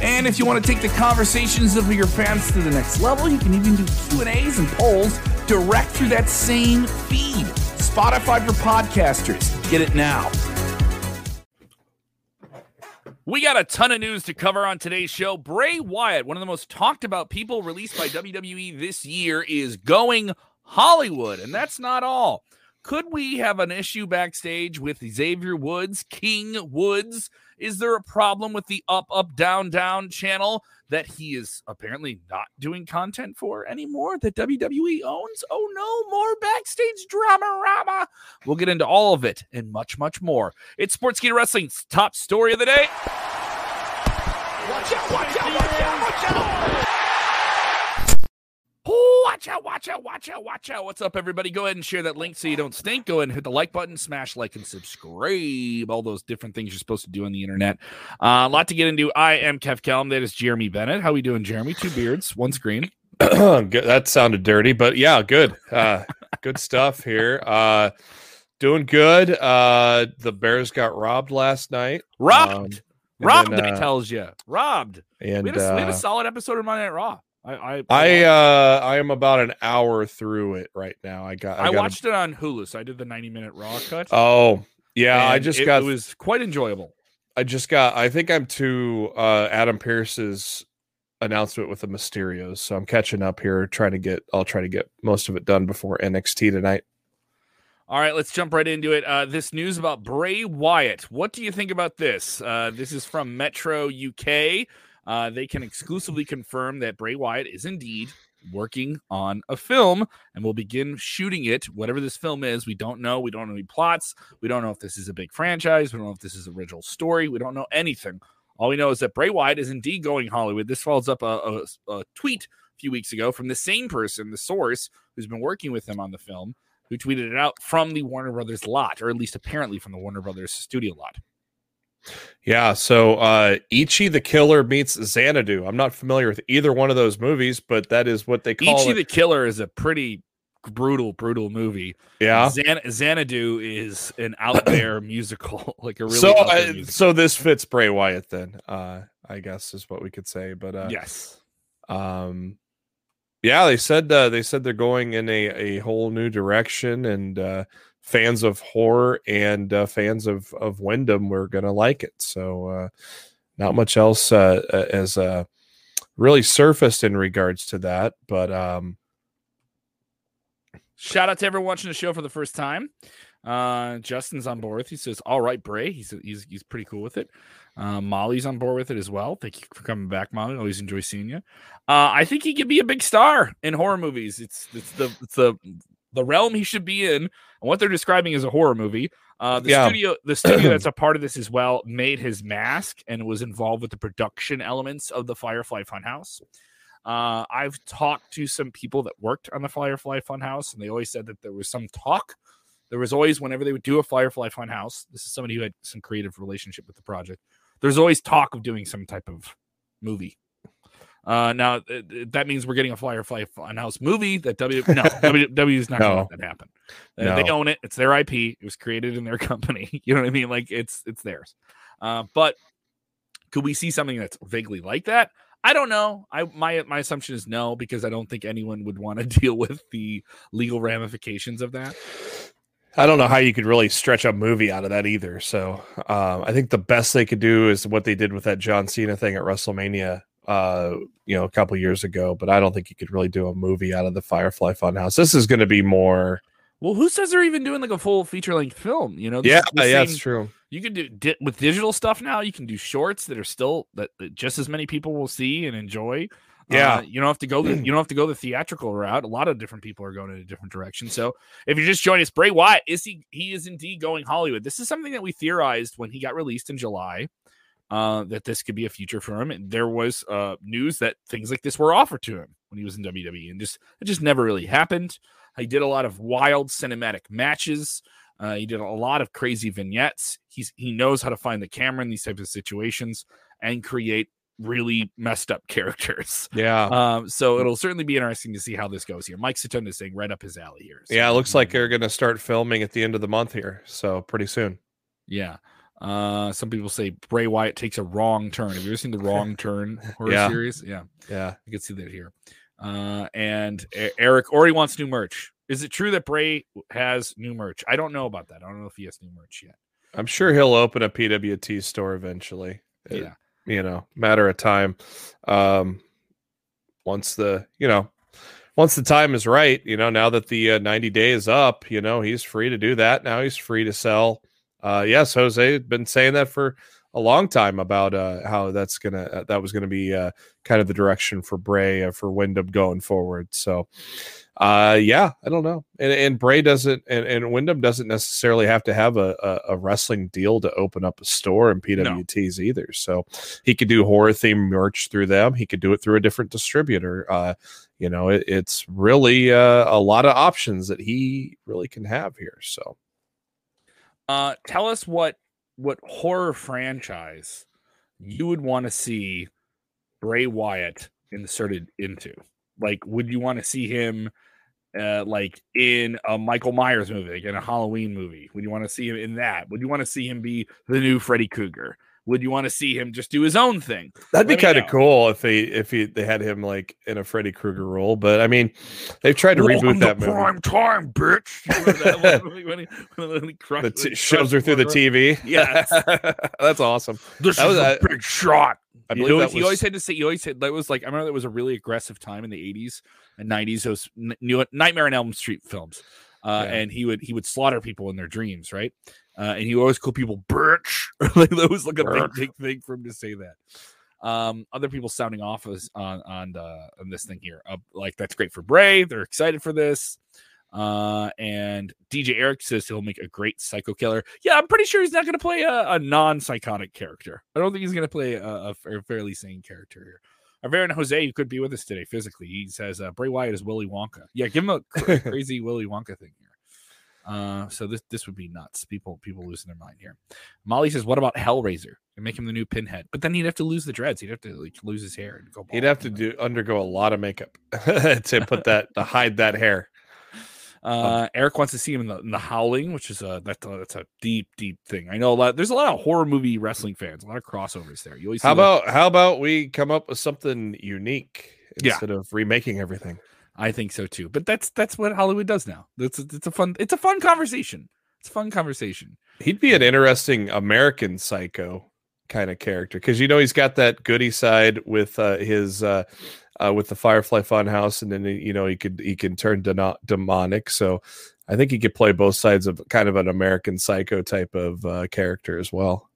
And if you want to take the conversations of your fans to the next level, you can even do Q&As and polls direct through that same feed. Spotify for podcasters. Get it now. We got a ton of news to cover on today's show. Bray Wyatt, one of the most talked about people released by WWE this year, is going Hollywood. And that's not all. Could we have an issue backstage with Xavier Woods, King Woods? Is there a problem with the up, up, down, down channel that he is apparently not doing content for anymore that WWE owns? Oh no, more backstage drama rama. We'll get into all of it and much, much more. It's Sportskeeda Wrestling's top story of the day. Watch out, watch out, watch out, watch out. Watch out, watch out, watch out, watch out. What's up, everybody? Go ahead and share that link so you don't stink. Go ahead and hit the like button, smash like and subscribe. All those different things you're supposed to do on the internet. Uh, a lot to get into. I am Kev Kellam. That is Jeremy Bennett. How we doing, Jeremy? Two beards, one screen. that sounded dirty, but yeah, good. Uh, good stuff here. Uh, doing good. Uh, the Bears got robbed last night. Robbed. Um, robbed, then, uh, tells you. Robbed. And we had, a, we had a uh, solid episode of Monday Night Raw. I I I, uh I am about an hour through it right now. I got I, I got watched a... it on Hulu, so I did the 90 minute raw cut. Oh, yeah, I just it, got it was quite enjoyable. I just got I think I'm to uh Adam Pearce's announcement with the Mysterios, so I'm catching up here trying to get I'll try to get most of it done before NXT tonight. All right, let's jump right into it. Uh, this news about Bray Wyatt. What do you think about this? Uh, this is from Metro UK. Uh, they can exclusively confirm that Bray Wyatt is indeed working on a film and will begin shooting it, whatever this film is. We don't know. We don't know any plots. We don't know if this is a big franchise. We don't know if this is original story. We don't know anything. All we know is that Bray Wyatt is indeed going Hollywood. This follows up a, a, a tweet a few weeks ago from the same person, the source, who's been working with him on the film, who tweeted it out from the Warner Brothers lot, or at least apparently from the Warner Brothers studio lot. Yeah, so uh Ichi the Killer meets Xanadu. I'm not familiar with either one of those movies, but that is what they call Ichi it. the Killer is a pretty brutal, brutal movie. Yeah, Xan- Xanadu is an out there musical, like a really. So, uh, so this fits Bray Wyatt then. Uh, I guess is what we could say. But uh, yes, um, yeah, they said uh, they said they're going in a a whole new direction, and uh, fans of horror and uh, fans of of Windham were gonna like it. So uh, not much else uh, as uh, really surfaced in regards to that, but um, shout out to everyone watching the show for the first time. Uh, Justin's on board with. He says, "All right, Bray." He's he's he's pretty cool with it. Uh, Molly's on board with it as well. Thank you for coming back, Molly. Always enjoy seeing you. Uh, I think he could be a big star in horror movies. It's it's the it's the the realm he should be in and what they're describing as a horror movie. Uh, the yeah. studio, the studio that's a part of this as well, made his mask and was involved with the production elements of the Firefly Funhouse. Uh, I've talked to some people that worked on the Firefly Funhouse, and they always said that there was some talk. There was always, whenever they would do a Firefly Funhouse, this is somebody who had some creative relationship with the project. There's always talk of doing some type of movie uh, now th- that means we're getting a Firefly Funhouse movie that W no W is not no. going to let that happen. Uh, no. They own it. It's their IP. It was created in their company. You know what I mean? Like it's it's theirs. Uh, but could we see something that's vaguely like that? I don't know. I my my assumption is no because I don't think anyone would want to deal with the legal ramifications of that. I don't know how you could really stretch a movie out of that either. So um, I think the best they could do is what they did with that John Cena thing at WrestleMania uh, you know, a couple years ago, but I don't think you could really do a movie out of the Firefly Funhouse. This is going to be more. Well, who says they're even doing like a full feature length film? You know, yeah, yeah, that's true. You can do di- with digital stuff now. You can do shorts that are still that, that just as many people will see and enjoy. Yeah, uh, you don't have to go. The, you don't have to go the theatrical route. A lot of different people are going in a different direction. So, if you're just joining us, Bray Wyatt is he? He is indeed going Hollywood. This is something that we theorized when he got released in July uh, that this could be a future for him. And there was uh, news that things like this were offered to him when he was in WWE, and just it just never really happened. He did a lot of wild cinematic matches. Uh, he did a lot of crazy vignettes. He's he knows how to find the camera in these types of situations and create really messed up characters. Yeah. Um, so it'll certainly be interesting to see how this goes here. Mike Satunda is saying right up his alley here. So, yeah, it looks like they're going to start filming at the end of the month here, so pretty soon. Yeah. Uh, some people say Bray Wyatt takes a wrong turn. Have you ever seen the Wrong Turn horror Yeah. series? Yeah, Yeah. you can see that here. Uh, and Eric already wants new merch. Is it true that Bray has new merch? I don't know about that. I don't know if he has new merch yet. I'm sure he'll open a PWT store eventually. It- Yeah. you know, matter of time. Um, once the, you know, once the time is right, you know, now that the uh, 90 day is up, you know, he's free to do that. Now he's free to sell. Uh, yes, Jose been saying that for a long time about uh, how that's gonna uh, that was gonna be uh, kind of the direction for Bray uh, for Windham going forward. So, uh, yeah, I don't know, and, and Bray doesn't, and, and Windham doesn't necessarily have to have a, a, a wrestling deal to open up a store in PWTs either. So he could do horror theme merch through them. He could do it through a different distributor. Uh, you know, it, it's really uh, a lot of options that he really can have here. So. Uh, tell us what what horror franchise you would want to see Bray Wyatt inserted into. Like, would you want to see him uh, like in a Michael Myers movie, like in a Halloween movie? Would you want to see him in that? Would you want to see him be the new Freddy Krueger? Would you want to see him just do his own thing? That'd be Let me kind of cool if he if he they had him like in a Freddy Krueger role. But I mean, they've tried to reboot that movie. Prime time, bitch. Remember that one? when he, when he crushed- The when t- he shows her through the TV. Yeah, that's awesome. This That is was- a big shot. I believe he was always had to say. you always said that was like I remember that was a really aggressive time in the '80s and '90s. Those n- Nightmare on Elm Street films, uh, Yeah. and he would he would slaughter people in their dreams, right? Uh, and he always call people "bitch." like that was like a big big thing for him to say that. Um, other people sounding off as, on on uh, on this thing here, uh, like that's great for Bray. They're excited for this. Uh, and DJ Eric says he'll make a great psycho killer. Yeah, I'm pretty sure he's not going to play a, a non-psychotic character. I don't think he's going to play a, a fa- fairly sane character here. Our very Jose, who could be with us today physically, he says uh, Bray Wyatt is Willy Wonka. Yeah, give him a cra- crazy Willy Wonka thing here. Uh, so this this would be nuts. People people losing their mind here. Molly says, "What about Hellraiser and make him the new Pinhead?" But then he'd have to lose the dreads. He'd have to like lose his hair and go. he'd have to do undergo a lot of makeup to put that to hide that hair. Uh, Eric wants to see him in the, in the Howling, which is a that's a, that's a deep deep thing. I know a lot. There's a lot of horror movie wrestling fans. A lot of crossovers there. You always How the- about how about we come up with something unique Yeah. instead of remaking everything? I think so too. But that's that's what Hollywood does now. It's a, it's a fun it's a fun conversation. It's a fun conversation. He'd be an interesting American psycho kind of character because you know he's got that goody side with uh, his uh, uh, with the Firefly Funhouse, and then you know he could he can turn deno- demonic. So I think he could play both sides of kind of an American psycho type of uh, character as well.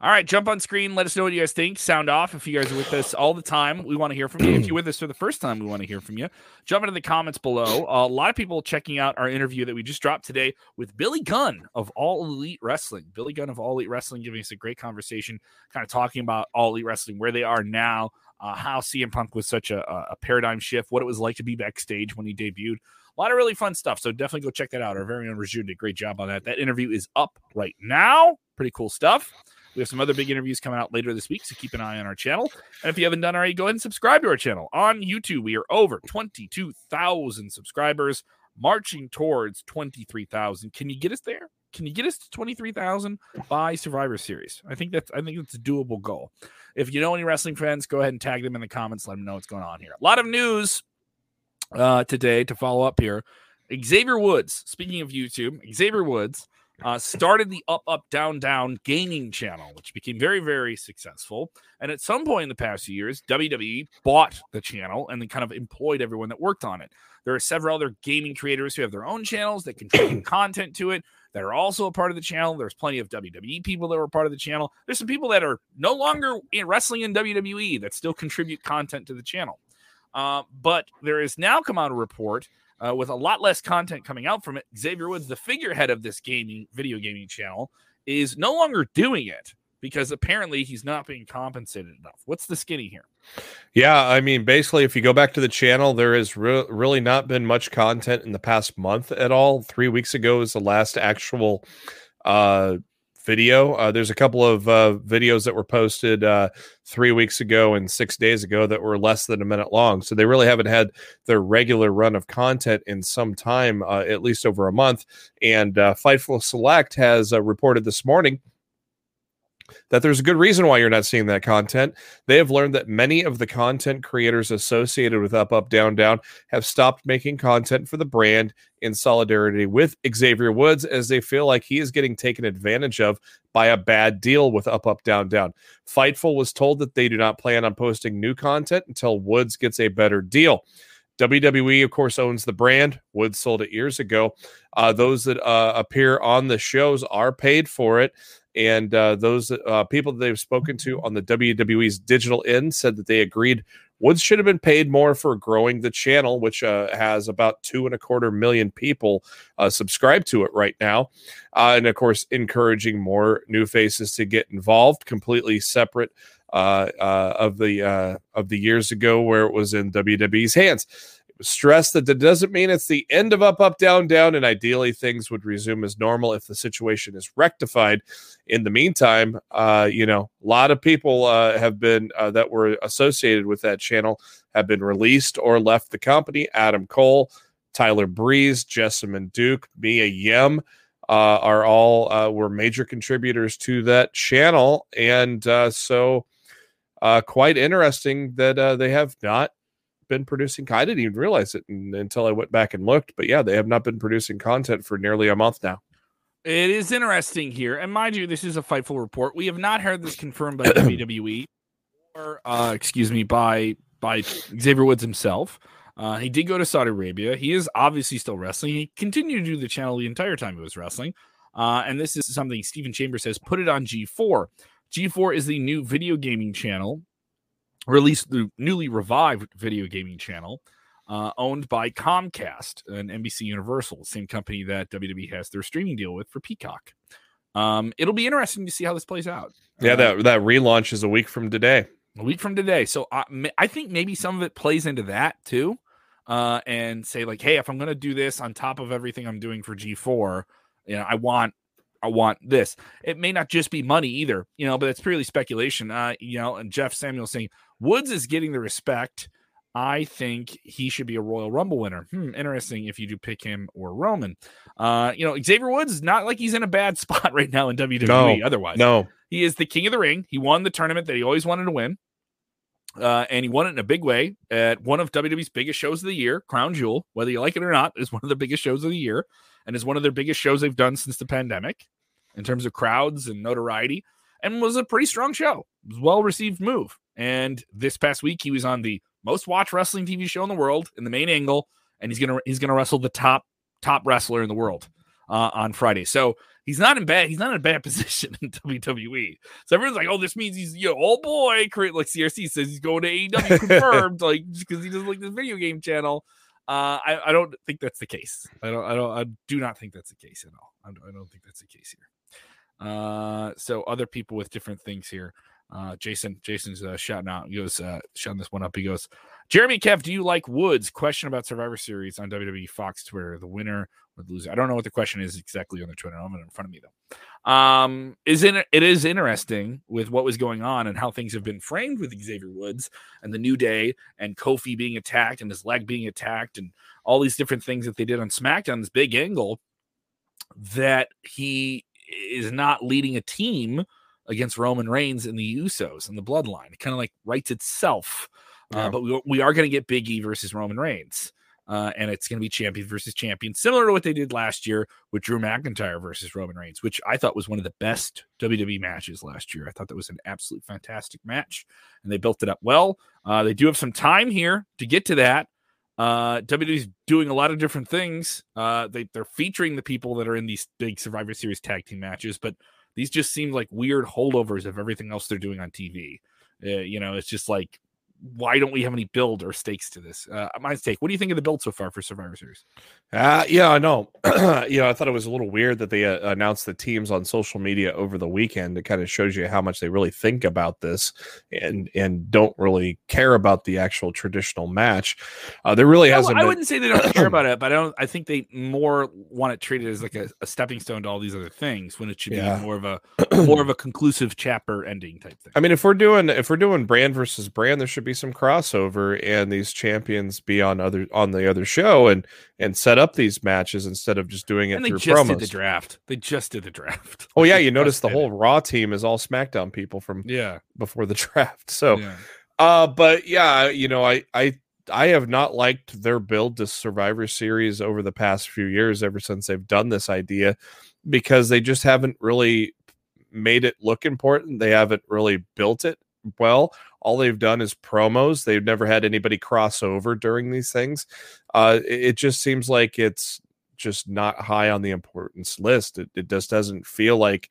All right, jump on screen. Let us know what you guys think. Sound off if you guys are with us all the time. We want to hear from you. If you're with us for the first time, we want to hear from you. Jump into the comments below. a lot of people checking out our interview that we just dropped today with Billy Gunn of All Elite Wrestling. Billy Gunn of All Elite Wrestling giving us a great conversation, kind of talking about All Elite Wrestling, where they are now, uh, how CM Punk was such a, a a paradigm shift, what it was like to be backstage when he debuted. A lot of really fun stuff. So definitely go check that out. Our very own Raju did a great job on that. That interview is up right now. Pretty cool stuff. We have some other big interviews coming out later this week, so keep an eye on our channel. And if you haven't done already, go ahead and subscribe to our channel on YouTube. We are over 22,000 subscribers, marching towards 23,000. Can you get us there? Can you get us to 23,000 by Survivor Series? I think that's I think that's a doable goal. If you know any wrestling fans, go ahead and tag them in the comments. Let them know what's going on here. A lot of news uh, today to follow up here. Xavier Woods, speaking of YouTube, Xavier Woods uh, started the Up Up Down Down gaming channel, which became very very successful. And at some point in the past few years, WWE bought the channel and then kind of employed everyone that worked on it. There are several other gaming creators who have their own channels that contribute content to it that are also a part of the channel. There's plenty of WWE people that were part of the channel. There's some people that are no longer in wrestling in WWE that still contribute content to the channel. Uh, but there is now come out a report uh, with a lot less content coming out from it. Xavier Woods, the figurehead of this gaming video gaming channel, is no longer doing it because apparently he's not being compensated enough. What's the skinny here? Yeah, I mean, basically, if you go back to the channel, there has re- really not been much content in the past month at all. Three weeks ago was the last actual uh, video. Uh, there's a couple of uh, videos that were posted uh, three weeks ago and six days ago that were less than a minute long. So they really haven't had their regular run of content in some time, uh, at least over a month. And uh, Fightful Select has uh, reported this morning that there's a good reason why you're not seeing that content. They have learned that many of the content creators associated with Up, Up, Down, Down have stopped making content for the brand in solidarity with Xavier Woods as they feel like he is getting taken advantage of by a bad deal with Up, Up, Down, Down. Fightful was told that they do not plan on posting new content until Woods gets a better deal. WWE, of course, owns the brand. Woods sold it years ago. Uh, those that uh, appear on the shows are paid for it. And uh, those uh, people that they've spoken to on the WWE's digital end said that they agreed Woods should have been paid more for growing the channel, which uh, has about two and a quarter million people uh, subscribed to it right now. Uh, and of course, encouraging more new faces to get involved, completely separate uh, of the of the years ago where it was in WWE's hands stress that that doesn't mean it's the end of up, up, down, down, and ideally things would resume as normal if the situation is rectified. In the meantime, uh, you know, a lot of people uh, have been uh, that were associated with that channel have been released or left the company. Adam Cole, Tyler Breeze, Jessamyn Duke, Mia Yim. Uh, are all uh, were major contributors to that channel, and uh, so uh, quite interesting that uh, they have not been producing. I didn't even realize it until I went back and looked. But yeah, they have not been producing content for nearly a month now. It is interesting here, and mind you, this is a Fightful report. We have not heard this confirmed by WWE or, uh, excuse me, by by Xavier Woods himself. Uh, he did go to Saudi Arabia. He is obviously still wrestling. He continued to do the channel the entire time he was wrestling. Uh, and this is something Stephen Chambers says put it on G4. G4 is the new video gaming channel released the newly revived video gaming channel uh, owned by Comcast and NBC Universal, same company that WWE has their streaming deal with for Peacock. Um, it'll be interesting to see how this plays out. Yeah, uh, that that relaunch is a week from today. A week from today, so I, I think maybe some of it plays into that too, uh, and say like, hey, if I'm going to do this on top of everything I'm doing for G4, you know, I want I want this. It may not just be money either, you know, but it's purely speculation. Uh, you know, and Jeff Samuel saying Woods is getting the respect. I think he should be a Royal Rumble winner. Hmm, interesting if you do pick him or Roman. Uh, you know, Xavier Woods is not like he's in a bad spot right now in WWE. No, otherwise, no, he is the king of the ring. He won the tournament that he always wanted to win. Uh, and he won it in a big way at one of WWE's biggest shows of the year, Crown Jewel. Whether you like it or not, is one of the biggest shows of the year, and is one of their biggest shows they've done since the pandemic in terms of crowds and notoriety. And was a pretty strong show. It was well received move. And this past week, he was on the most watched wrestling TV show in the world in the main angle, and he's gonna he's gonna wrestle the top top wrestler in the world uh, on Friday. So he's not in bad he's not in a bad position in WWE. So everyone's like, oh, this means he's you know, oh boy, like CRC says he's going to AEW confirmed, like because he doesn't like this video game channel. Uh, I, I don't think that's the case. I don't I don't I do not think that's the case at all. I don't, I don't think that's the case here. Uh, so other people with different things here. Uh, Jason, Jason's uh, shouting out. He goes, uh, shouting this one up. He goes, Jeremy Kev, do you like Woods? Question about Survivor Series on WWE Fox Twitter. The winner or the loser. I don't know what the question is exactly on the Twitter. I'm in front of me though. Um, is in it is interesting with what was going on and how things have been framed with Xavier Woods and the New Day and Kofi being attacked and his leg being attacked and all these different things that they did on SmackDown. This big angle that he is not leading a team against Roman Reigns and the Usos and the Bloodline. It kind of like writes itself. Uh, yeah. Uh, but we, we are going to get Big E versus Roman Reigns. Uh, and it's going to be champion versus champion, similar to what they did last year with Drew McIntyre versus Roman Reigns, which I thought was one of the best WWE matches last year. I thought that was an absolute fantastic match, and they built it up well. Uh, they do have some time here to get to that. Uh, WWE's doing a lot of different things. Uh, they, they're featuring the people that are in these big Survivor Series tag team matches, but these just seem like weird holdovers of everything else they're doing on TV. Uh, you know, it's just like why don't we have any build or stakes to this? Uh, my take. What do you think of the build so far for Survivor Series? Uh, yeah, I know. you know, I thought it was a little weird that they uh, announced the teams on social media over the weekend. It kind of shows you how much they really think about this and and don't really care about the actual traditional match. Uh, there really hasn't. I been... wouldn't say they don't care about it, but I don't. I think they more want it treated as like a, a stepping stone to all these other things when it should Yeah. be more of a more of a conclusive chapter ending type thing. I mean, if we're doing if we're doing brand versus brand, there should be some crossover, and these champions be on other on the other show and and set up these matches instead of just doing it and they through just promos. did the draft. They just did the draft. oh yeah, you notice the whole it. Raw team is all SmackDown people from Yeah. before the draft. So, yeah. uh, but yeah, you know, I I I have not liked their build to Survivor Series over the past few years, ever since they've done this idea, because they just haven't really made it look important. They haven't really built it well. All they've done is promos. They've never had anybody cross over during these things. Uh, it, it just seems like it's just not high on the importance list. It, it just doesn't feel like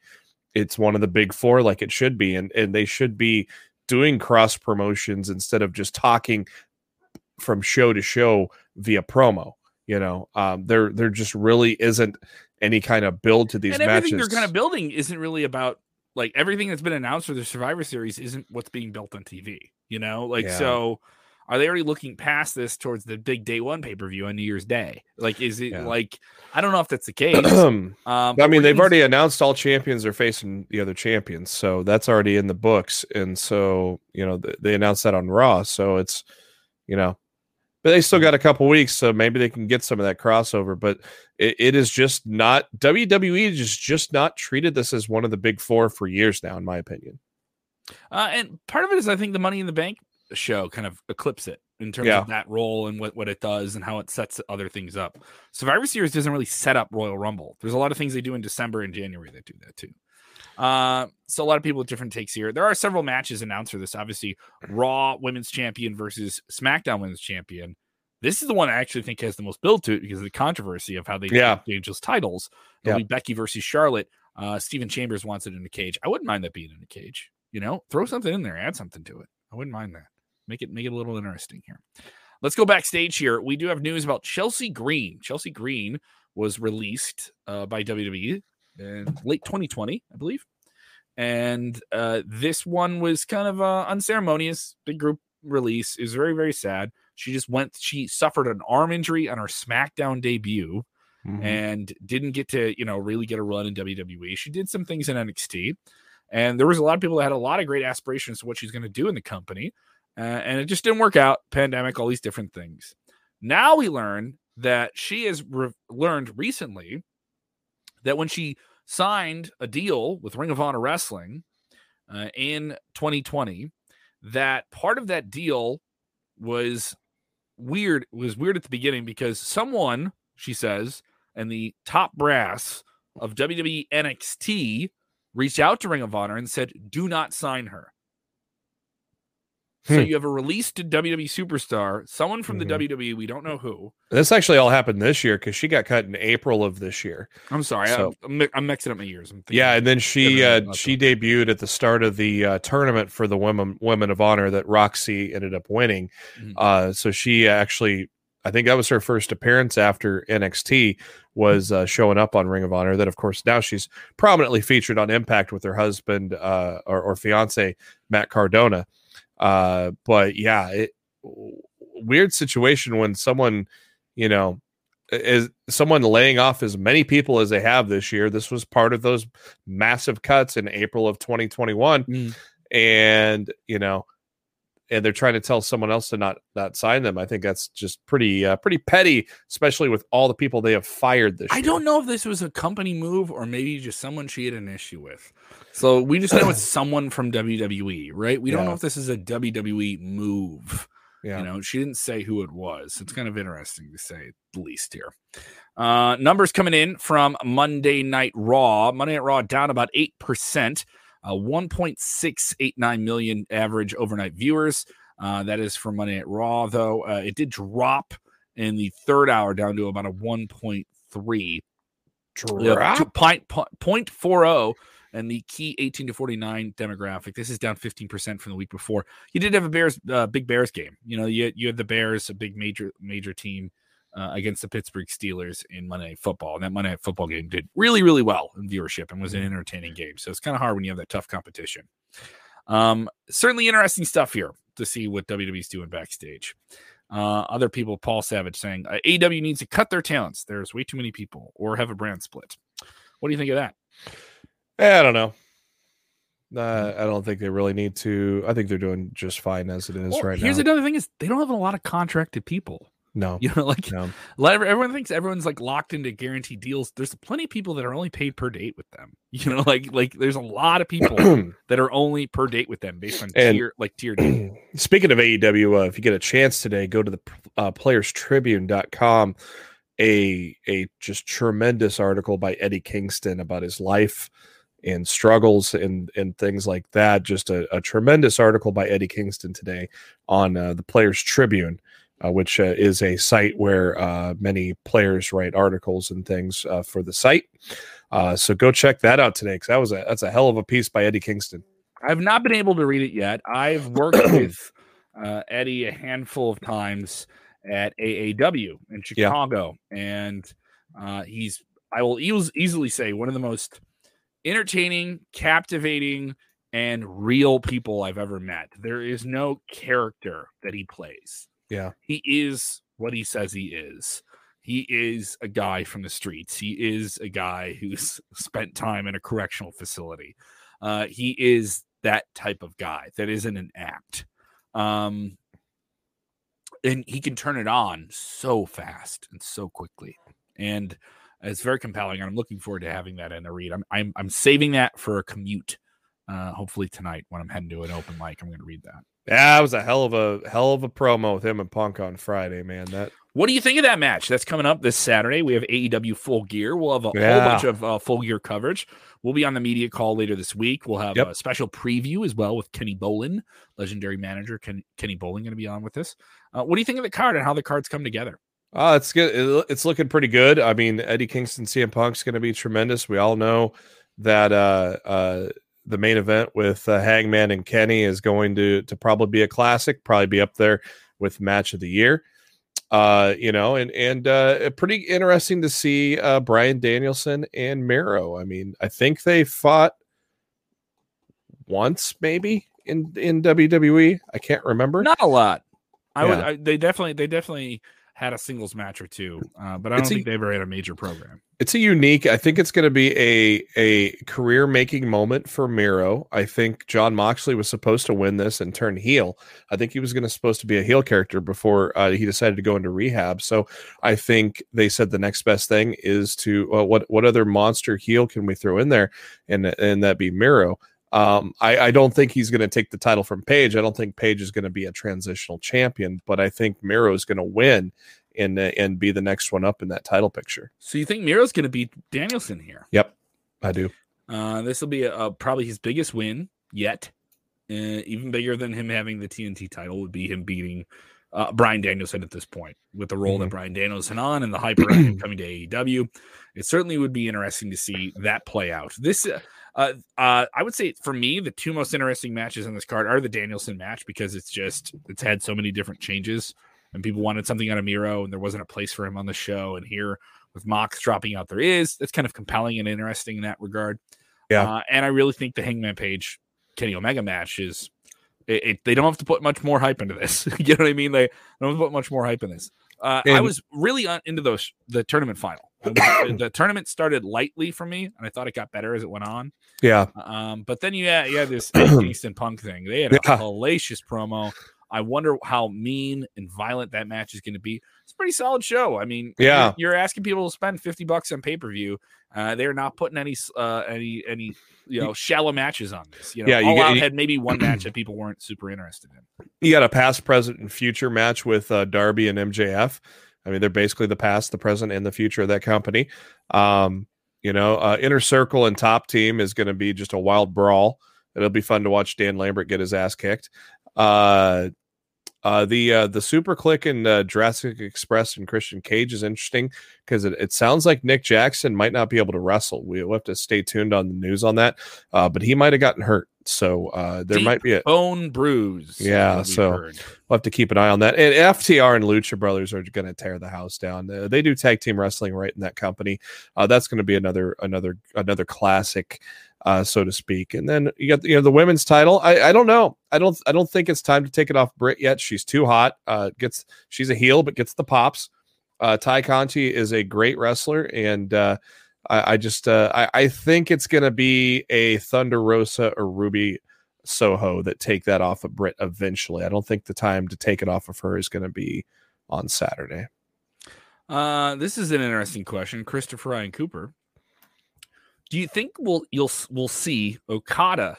it's one of the big four like it should be, and and they should be doing cross promotions instead of just talking from show to show via promo. You know, um, there there just really isn't any kind of build to these and everything matches. they're kind of building isn't really about like everything that's been announced for the Survivor Series isn't what's being built on TV. You know, like Yeah. so. Are they already looking past this towards the big day one pay per view on New Year's Day? Like, is it Yeah. like I don't know if that's the case. Um, I mean, they've already announced all champions are facing the other champions, so that's already in the books. And so, you know, th- they announced that on Raw, so it's, you know, but they still got a couple weeks, so maybe they can get some of that crossover. But it, it is just not WWE just just not treated this as one of the big four for years now, in my opinion. Uh, and part of it is I think the Money in the Bank show kind of eclipse it in terms Yeah. of that role and what, what it does and how it sets other things up. Survivor Series doesn't really set up Royal Rumble. There's a lot of things they do in December and January that do that too. Uh, so a lot of people with different takes here. There are several matches announced for this. Obviously, Raw Women's Champion versus SmackDown Women's Champion. This is the one I actually think has the most build to it because of the controversy of how they Yeah. the Angels titles. It'll Yeah. be Becky versus Charlotte. Uh, Steven Chambers wants it in a cage. I wouldn't mind that being in a cage. You know, throw something in there, add something to it. I wouldn't mind that. Make it make it a little interesting here. Let's go backstage here. We do have news about Chelsea Green. Chelsea Green was released uh, by WWE in late 2020, I believe. And uh, this one was kind of uh, unceremonious, big group release. It was very, very sad. She just went, she suffered an arm injury on her SmackDown debut and didn't get to you know really get a run in WWE. She did some things in NXT, and there was a lot of people that had a lot of great aspirations to what she's going to do in the company, uh, and it just didn't work out. Pandemic, all these different things. Now we learn that she has re- learned recently that when she signed a deal with Ring of Honor Wrestling uh, in 2020, that part of that deal was weird. Was weird at the beginning because someone, she says, and the top brass of WWE NXT reached out to Ring of Honor and said, "Do not sign her." So Hmm. you have a released WWE superstar, someone from Mhm. the WWE, we don't know who. This actually all happened this year because she got cut in April of this year. I'm sorry, So- I'm, I'm, mixing up my years. I'm Yeah, and then she uh, she debuted at the start of the uh, tournament for the women women of honor that Rok-C ended up winning. Mhm. Uh, so she actually, I think that was her first appearance after NXT was uh, showing up on Ring of Honor. That of course now she's prominently featured on Impact with her husband uh, or, or fiance Matt Cardona. Uh, but yeah, it, weird situation when someone, you know, is someone laying off as many people as they have this year. This was part of those massive cuts in April of 2021, Mm. and you know, and they're trying to tell someone else to not not sign them. I think that's just pretty uh, pretty petty, especially with all the people they have fired this. I year. don't know if this was a company move or maybe just someone she had an issue with. So we just know it's someone from WWE, right? We don't know if this is a WWE move. Yeah. You know, she didn't say who it was. It's kind of interesting to say the least here. Uh, numbers coming in from Monday Night Raw. Monday Night Raw down about 8%, uh, 1.689 million average overnight viewers. Uh, that is for Monday at Raw, though. Uh, it did drop in the third hour down to about a 1.3. Yeah, Drop? two- point, point, point four oh and the key 18 to 49 demographic. This is down 15% from the week before. You did have a Bears, uh, big Bears game. You know, you, you had the Bears, a big major, major team uh, against the Pittsburgh Steelers in Monday Night Football. And that Monday Night Football game did really, really well in viewership and was an entertaining game. So it's kind of hard when you have that tough competition. Um, certainly interesting stuff here to see what WWE's doing backstage. Uh, other people, Paul Savage saying uh, AEW needs to cut their talents. There's way too many people, or have a brand split. What do you think of that? I don't know. Uh, I don't think they really need to. I think they're doing just fine as it is well, right here's now. Here's another thing: is they don't have a lot of contracted people. No, you know, like no. a lot of everyone thinks everyone's like locked into guaranteed deals. There's plenty of people that are only paid per date with them. You know, like like there's a lot of people that are only per date with them based on and tier like tier. Speaking of AEW, uh, if you get a chance today, go to the uh, PlayersTribune.com. A a just tremendous article by Eddie Kingston about his life and struggles and and things like that. Just a, a tremendous article by Eddie Kingston today on uh, the Players Tribune uh, which uh, is a site where uh, many players write articles and things uh, for the site. Uh, so go check that out today because that was a that's a hell of a piece by Eddie Kingston. I've not been able to read it yet. I've worked with uh, Eddie a handful of times at AAW in Chicago, yeah. and he's I will easily say one of the most entertaining, captivating, and real people I've ever met. There is no character that he plays. Yeah. He is what he says he is. He is a guy from the streets. He is a guy who's spent time in a correctional facility. Uh, he is that type of guy that isn't an act. Um, and he can turn it on so fast and so quickly. And it's very compelling. And I'm looking forward to having that in a read. I'm I'm, I'm saving that for a commute. Uh, hopefully tonight when I'm heading to an open mic, I'm going to read that. Yeah, it was a hell of a hell of a promo with him and Punk on Friday, man. That what do you think of that match? That's coming up this Saturday. We have AEW Full Gear. We'll have a yeah. whole bunch of uh, Full Gear coverage. We'll be on the media call later this week. We'll have yep. a special preview as well with Kenny Bolin, legendary manager Ken, Kenny Bolin, going to be on with us. Uh, what do you think of the card and how the cards come together? Uh, it's good. It's looking pretty good. I mean, Eddie Kingston, CM Punk's going to be tremendous. We all know that uh, uh, the main event with uh, Hangman and Kenny is going to to probably be a classic, probably be up there with match of the year. Uh, you know, and and uh, pretty interesting to see uh, Bryan Danielson and Miro. I mean, I think they fought once, maybe in in WWE. I can't remember. Not a lot. I yeah. would. I, they definitely. They definitely had a singles match or two, uh, but I don't it's think a, they ever had a major program. It's a unique. I think it's going to be a a career making moment for Miro. I think Jon Moxley was supposed to win this and turn heel. I think he was going to supposed to be a heel character before uh, he decided to go into rehab. So I think they said the next best thing is to uh, what what other monster heel can we throw in there, and and that be Miro. Um, I, I, don't think he's going to take the title from Page. I don't think Page is going to be a transitional champion, but I think Miro is going to win and uh, and be the next one up in that title picture. So you think Miro's going to beat Danielson here? Yep, I do. Uh, this will be a, a, probably his biggest win yet. Uh, even bigger than him having the TNT title would be him beating uh, Bryan Danielson at this point with the role mm-hmm. that Bryan Danielson on and the hype around coming to AEW. It certainly would be interesting to see that play out. This uh, uh, uh, I would say for me, the two most interesting matches on this card are the Danielson match because it's just it's had so many different changes, and people wanted something out of Miro, and there wasn't a place for him on the show. And here with Mox dropping out, there is. that's kind of compelling and interesting in that regard. Yeah, uh, and I really think the Hangman Page Kenny Omega match is. It, it, they don't have to put much more hype into this. you know what I mean? They don't have to put much more hype in this. Uh, I was really on, into those the tournament final. the tournament started lightly for me, and I thought it got better as it went on. Yeah. Um, but then you had, you had this Kingston Punk thing. They had a yeah. hellacious promo. I wonder how mean and violent that match is going to be. It's a pretty solid show. I mean, yeah, you're, you're asking people to spend fifty bucks on pay per view. Uh, they're not putting any uh, any any you know shallow matches on this. You know, yeah, you All get, Out had maybe one match that people weren't super interested in. You got a past, present, and future match with uh, Darby and MJF. I mean, they're basically the past, the present, and the future of that company. Um, you know, uh, inner circle and top team is going to be just a wild brawl. It'll be fun to watch Dan Lambert get his ass kicked. Uh, Uh, the uh, the SuperKliq and uh, Jurassic Express and Christian Cage is interesting because it, it sounds like Nick Jackson might not be able to wrestle. We'll have to stay tuned on the news on that, uh, but he might have gotten hurt. So uh, there Deep might be a bone bruise. Yeah, so- heard. We'll have to keep an eye on that. And FTR and Lucha Brothers are going to tear the house down. Uh, they do tag team wrestling right in that company. Uh, that's going to be another another another classic, uh, so to speak. And then you got you know the women's title. I, I don't know. I don't I don't think it's time to take it off Britt yet. She's too hot. Uh, gets she's a heel, but gets the pops. Uh, Tay Conti is a great wrestler, and uh, I, I just uh, I, I think it's to be a Thunder Rosa or Ruby Soho that take that off of Britt eventually. I don't think the time to take it off of her is going to be on Saturday. Uh, this is an interesting question, Christopher Ryan Cooper. Do you think we'll you'll we'll see Okada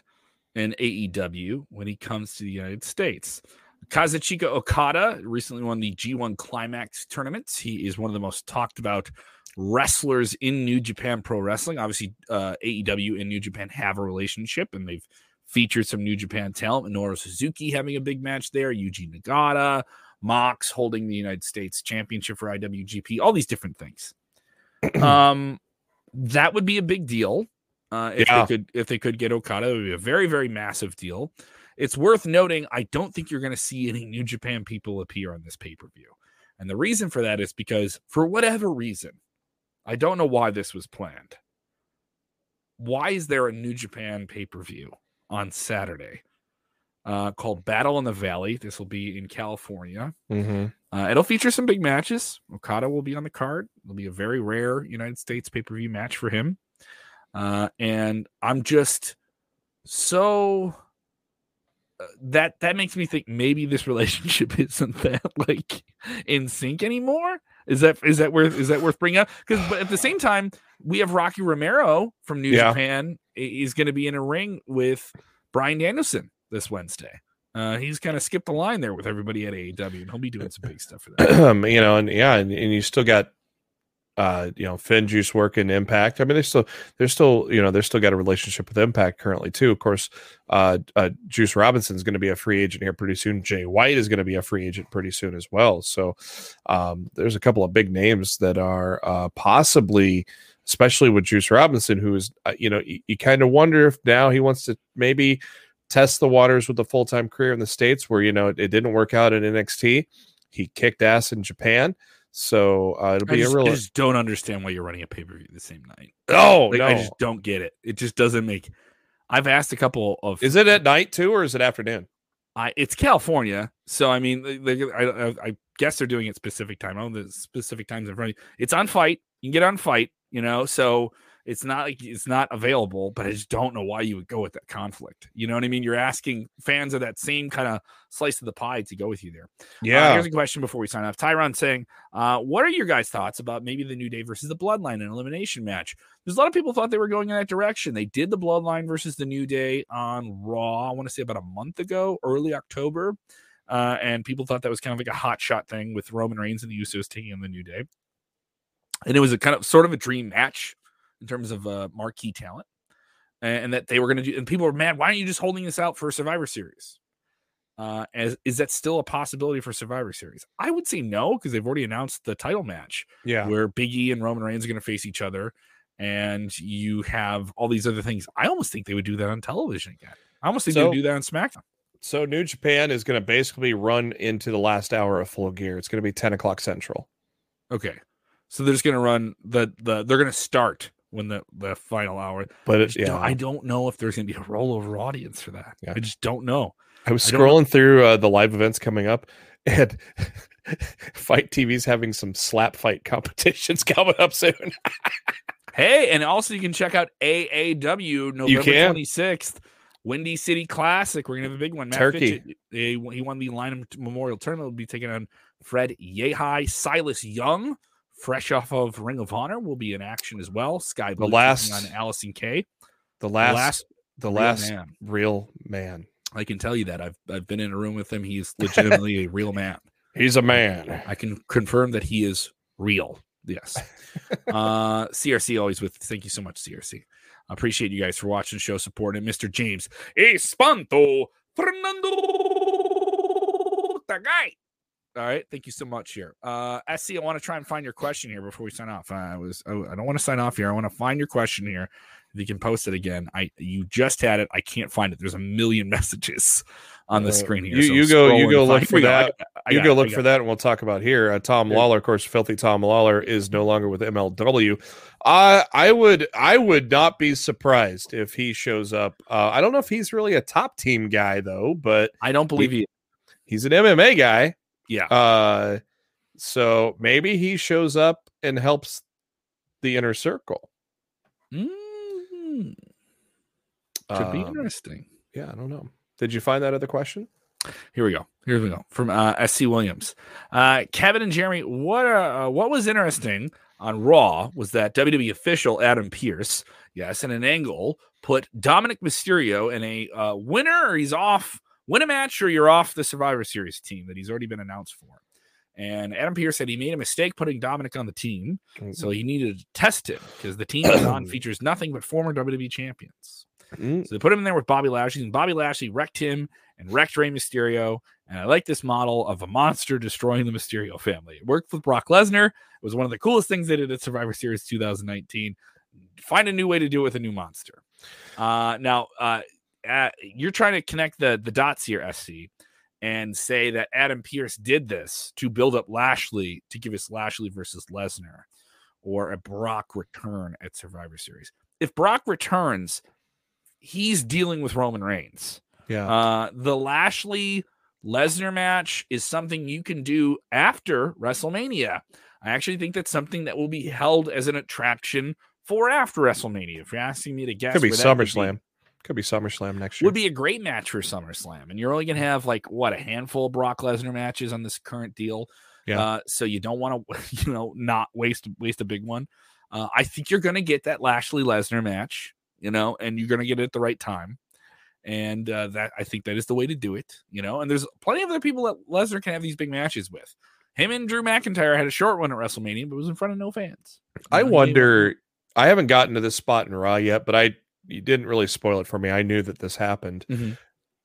in AEW when he comes to the United States? Kazuchika Okada recently won the G1 Climax tournaments. He is one of the most talked about wrestlers in New Japan Pro Wrestling. Obviously, uh, AEW and New Japan have a relationship, and they've featured some New Japan talent. Minoru Suzuki having a big match there. Yuji Nagata, Mox holding the United States Championship for IWGP. All these different things. um, that would be a big deal. Uh, if Yeah. they could, if they could get Okada, it would be a very, very massive deal. It's worth noting. I don't think you're going to see any New Japan people appear on this pay per view, and the reason for that is because for whatever reason, I don't know why this was planned. Why is there a New Japan pay per view on Saturday uh, called Battle in the Valley? This will be in California. Mm-hmm. Uh, it'll feature some big matches. Okada will be on the card. It'll be a very rare United States pay per view match for him. Uh, and I'm just so uh, that that makes me think maybe this relationship isn't that like in sync anymore. Is that is that worth is that worth bringing up? Because but at the same time, we have Rocky Romero from New Yeah. Japan is going to be in a ring with Bryan Danielson this Wednesday. Uh, he's kind of skipped the line there with everybody at AEW, and he'll be doing some big stuff for them. you know, and yeah, and, and you still got uh, you know, FinJuice working Impact. I mean, they still they're still, you know, they're still got a relationship with Impact currently too. Of course, uh, uh Juice Robinson's going to be a free agent here pretty soon. Jay White is going to be a free agent pretty soon as well. So um there's a couple of big names that are uh possibly especially with Juice Robinson, who is, uh, you know, you, you kind of wonder if now he wants to maybe test the waters with a full time career in the States where, you know, it, it didn't work out in NXT. He kicked ass in Japan. So uh, it'll be just, a real. I just don't understand why you're running a pay per view the same night. oh, Like, no. I just don't get it. It just doesn't make. I've asked a couple of. is it at night too, or is it afternoon? I, it's California, so I mean, they, I, I guess they're doing it specific time. I don't know the specific times in front of you. It's on fight. You can get on fight, you know. So it's not like it's not available, but I just don't know why you would go with that conflict. You know what I mean? You're asking fans of that same kind of slice of the pie to go with you there. Uh, here's a question before we sign off. Tyron saying, uh, "What are your guys' thoughts about maybe the New Day versus the Bloodline in elimination match?" There's a lot of people thought they were going in that direction. They did the Bloodline versus the New Day on Raw. I want to say about a month ago, early October, uh, and people thought that was kind of like a hot shot thing with Roman Reigns and the Usos taking on the New Day, and it was a kind of sort of a dream match in terms of uh, marquee talent, and, and that they were going to do. And people were mad. Why aren't you just holding this out for Survivor Series? Uh, as is that still a possibility for Survivor Series? I would say no because they've already announced the title match yeah. where Big E and Roman Reigns are going to face each other, and you have all these other things. I almost think they would do that on television again. I almost think they would do that on SmackDown. So New Japan is going to basically run into the last hour of full gear. It's going to be 10 o'clock central. Okay, so they're just going to run the the they're going to start when the the final hour. But I, it, just yeah, don't, I don't know if there's going to be a rollover audience for that. Yeah. I just don't know. I was I scrolling through uh, the live events coming up, and FITE TV's having some slap fight competitions coming up soon. Hey, and also you can check out AAW November 26th, Windy City Classic. We're gonna have a big one. Matt Turkey. Fitchett, he, he won the Line Memorial Tournament. Will be taking on Fred Yehi, Silas Young, fresh off of Ring of Honor, will be in action as well. Sky Blue taking last- on Allysin Kay. The The last, last the real last man. real man. I can tell you that I've I've been in a room with him. He's legitimately a real man. He's a man. I can confirm that he is real. Yes. Uh CRC always with thank you so much, CRC. I appreciate you guys for watching the show, supporting Mr. James Espanto Fernando that guy. All right, thank you so much here. Uh SC, I want to try and find your question here before we sign off. I was I, I don't want to sign off here. I want to find your question here. If you can post it again. I you just had it. I can't find it. There's a million messages on the Uh, screen here. You, so you go. You go look for that. I you go. Look for that, and we'll talk about here. Uh, Tom Here. Lawlor, of course, filthy Tom Lawlor is no longer with MLW. I I would I would not be surprised if he shows up. Uh, I don't know if he's really a top team guy though, but I don't believe he. he's an MMA guy. Yeah. Uh, so maybe he shows up and helps the inner circle. Mm, could be Um, interesting. yeah, I don't know. Did you find that other question? Here we go. Here we go from uh, SC Williams. Uh, Kevin and Jeremy, what uh, what was interesting on Raw was that WWE official Adam Pearce, yes, in an angle, put Dominik Mysterio in a uh, winner or he's off, win a match or you're off the Survivor Series team that he's already been announced for. And Adam Pearce said he made a mistake putting Dominik on the team, so he needed to test him because the team he's on features nothing but former WWE champions. Mm, So they put him in there with Bobby Lashley, and Bobby Lashley wrecked him and wrecked Rey Mysterio. And I like this model of a monster destroying the Mysterio family. It worked with Brock Lesnar. It was one of the coolest things they did at Survivor Series 2019. Find a new way to do it with a new monster. Uh, now, uh, uh, you're trying to connect the the dots here, SC, and say that Adam Pearce did this to build up Lashley to give us Lashley versus Lesnar or a Brock return at Survivor Series. If Brock returns, he's dealing with Roman Reigns. yeah. Uh, the Lashley Lesnar match is something you can do after WrestleMania. I actually think that's something that will be held as an attraction for after WrestleMania. If you're asking me to guess, Could be SummerSlam. Could be SummerSlam next year. would be a great match for SummerSlam, and you're only gonna have like what a handful of Brock Lesnar matches on this current deal. Yeah. Uh, so you don't want to, you know, not waste waste a big one. Uh, I think you're gonna get that Lashley Lesnar match, you know, and you're gonna get it at the right time. And uh, that I think that is the way to do it, you know. And there's plenty of other people that Lesnar can have these big matches with. Him and Drew McIntyre had a short one at WrestleMania, but it was in front of no fans. I wonder. I haven't gotten to this spot in Raw yet, but I you didn't really spoil it for me. I knew that this happened, Mhm.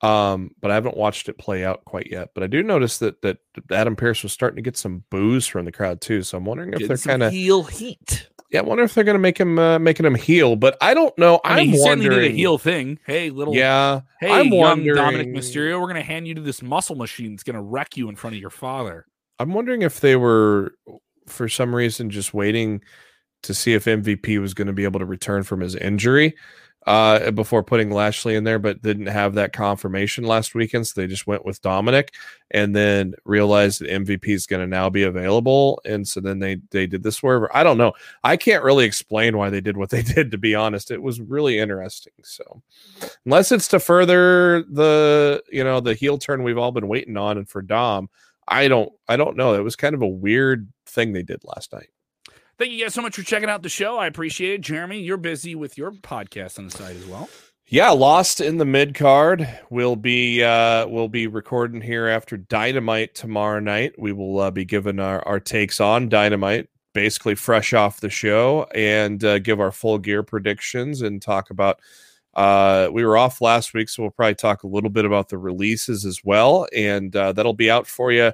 um, but I haven't watched it play out quite yet. But I do notice that that Adam Pearce was starting to get some boos from the crowd too. So I'm wondering if getting they're kind of heel heat. yeah. I wonder if they're going to make him uh, making him heel. But I don't know. I mean, I'm he certainly wondering. did a heel thing. Hey, little Yeah, Hey, I'm young wondering. Dominik Mysterio, we're gonna hand you to this muscle machine that's gonna wreck you in front of your father. I'm wondering if they were for some reason just waiting to see if MVP was going to be able to return from his injury uh, before putting Lashley in there, but didn't have that confirmation last weekend. So they just went with Dominik and then realized that MVP is going to now be available. And so then they, they did this wherever. I don't know. I can't really explain why they did what they did, to be honest. It was really interesting. So unless it's to further the, you know, the heel turn we've all been waiting on and for Dom, I don't I don't know. It was kind of a weird thing they did last night. Thank you guys so much for checking out the show. I appreciate it. Jeremy, you're busy with your podcast on the side as well. Yeah, Lost in the mid card. We'll be uh we'll be recording here after Dynamite tomorrow night. We will uh, be giving our, our takes on Dynamite, basically fresh off the show, and uh, give our full gear predictions and talk about. Uh, we were off last week, so we'll probably talk a little bit about the releases as well, and uh, that'll be out for you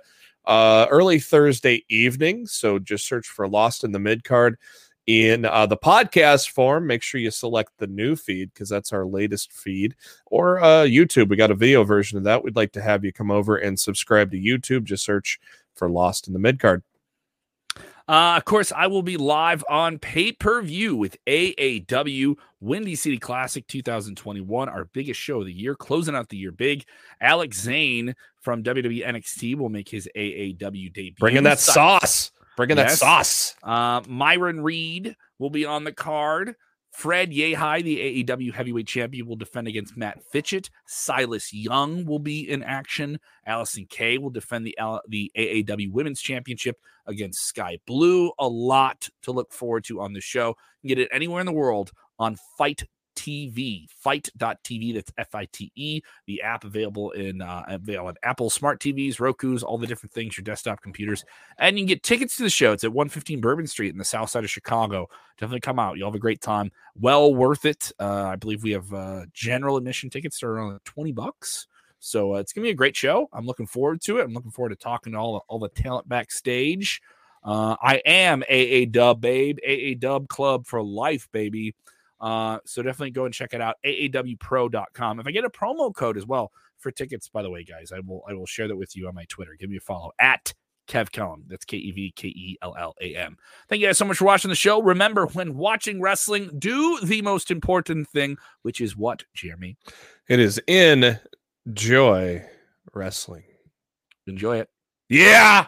uh, early Thursday evening. So just search for Lost in the Midcard in uh, the podcast form. Make sure you select the new feed because that's our latest feed, or uh, YouTube. We got a video version of that. We'd like to have you come over and subscribe to YouTube. Just search for Lost in the Midcard. Uh, of course, I will be live on pay per view with AAW Windy City Classic 2021, our biggest show of the year, closing out the year big. Alex Zane from WWE NXT will make his AAW debut. Bringing that sauce. Bringing Yes. that sauce. Uh, Myron Reed will be on the card. Fred Yehi, the AEW heavyweight champion, will defend against Matt Fitchett. Silas Young will be in action. Allysin Kay will defend the the AAW Women's Championship against Sky Blue. A lot to look forward to on the show. You can get it anywhere in the world on FITE TV, fite.tv. That's F I T E. The app available in uh, available on Apple smart TVs, Roku's, all the different things, your desktop computers. And you can get tickets to the show. It's at 115 Bourbon Street in the south side of Chicago. Definitely come out. You'll have a great time. Well worth it. Uh, I believe we have uh, general admission tickets that are around 20 bucks. So uh, it's gonna be a great show. I'm looking forward to it. I'm looking forward to talking to all the, all the talent backstage. Uh, I am AA Dub, babe. AA Dub Club for life, baby. Uh, so definitely go and check it out. AAWPro.com. If I get a promo code as well for tickets, by the way, guys, I will I will share that with you on my Twitter. Give me a follow at Kev Kellam. That's K E V K E L L A M. Thank you guys so much for watching the show. Remember, when watching wrestling, do the most important thing, which is what, Jeremy? It is in joy wrestling. Enjoy it. Yeah.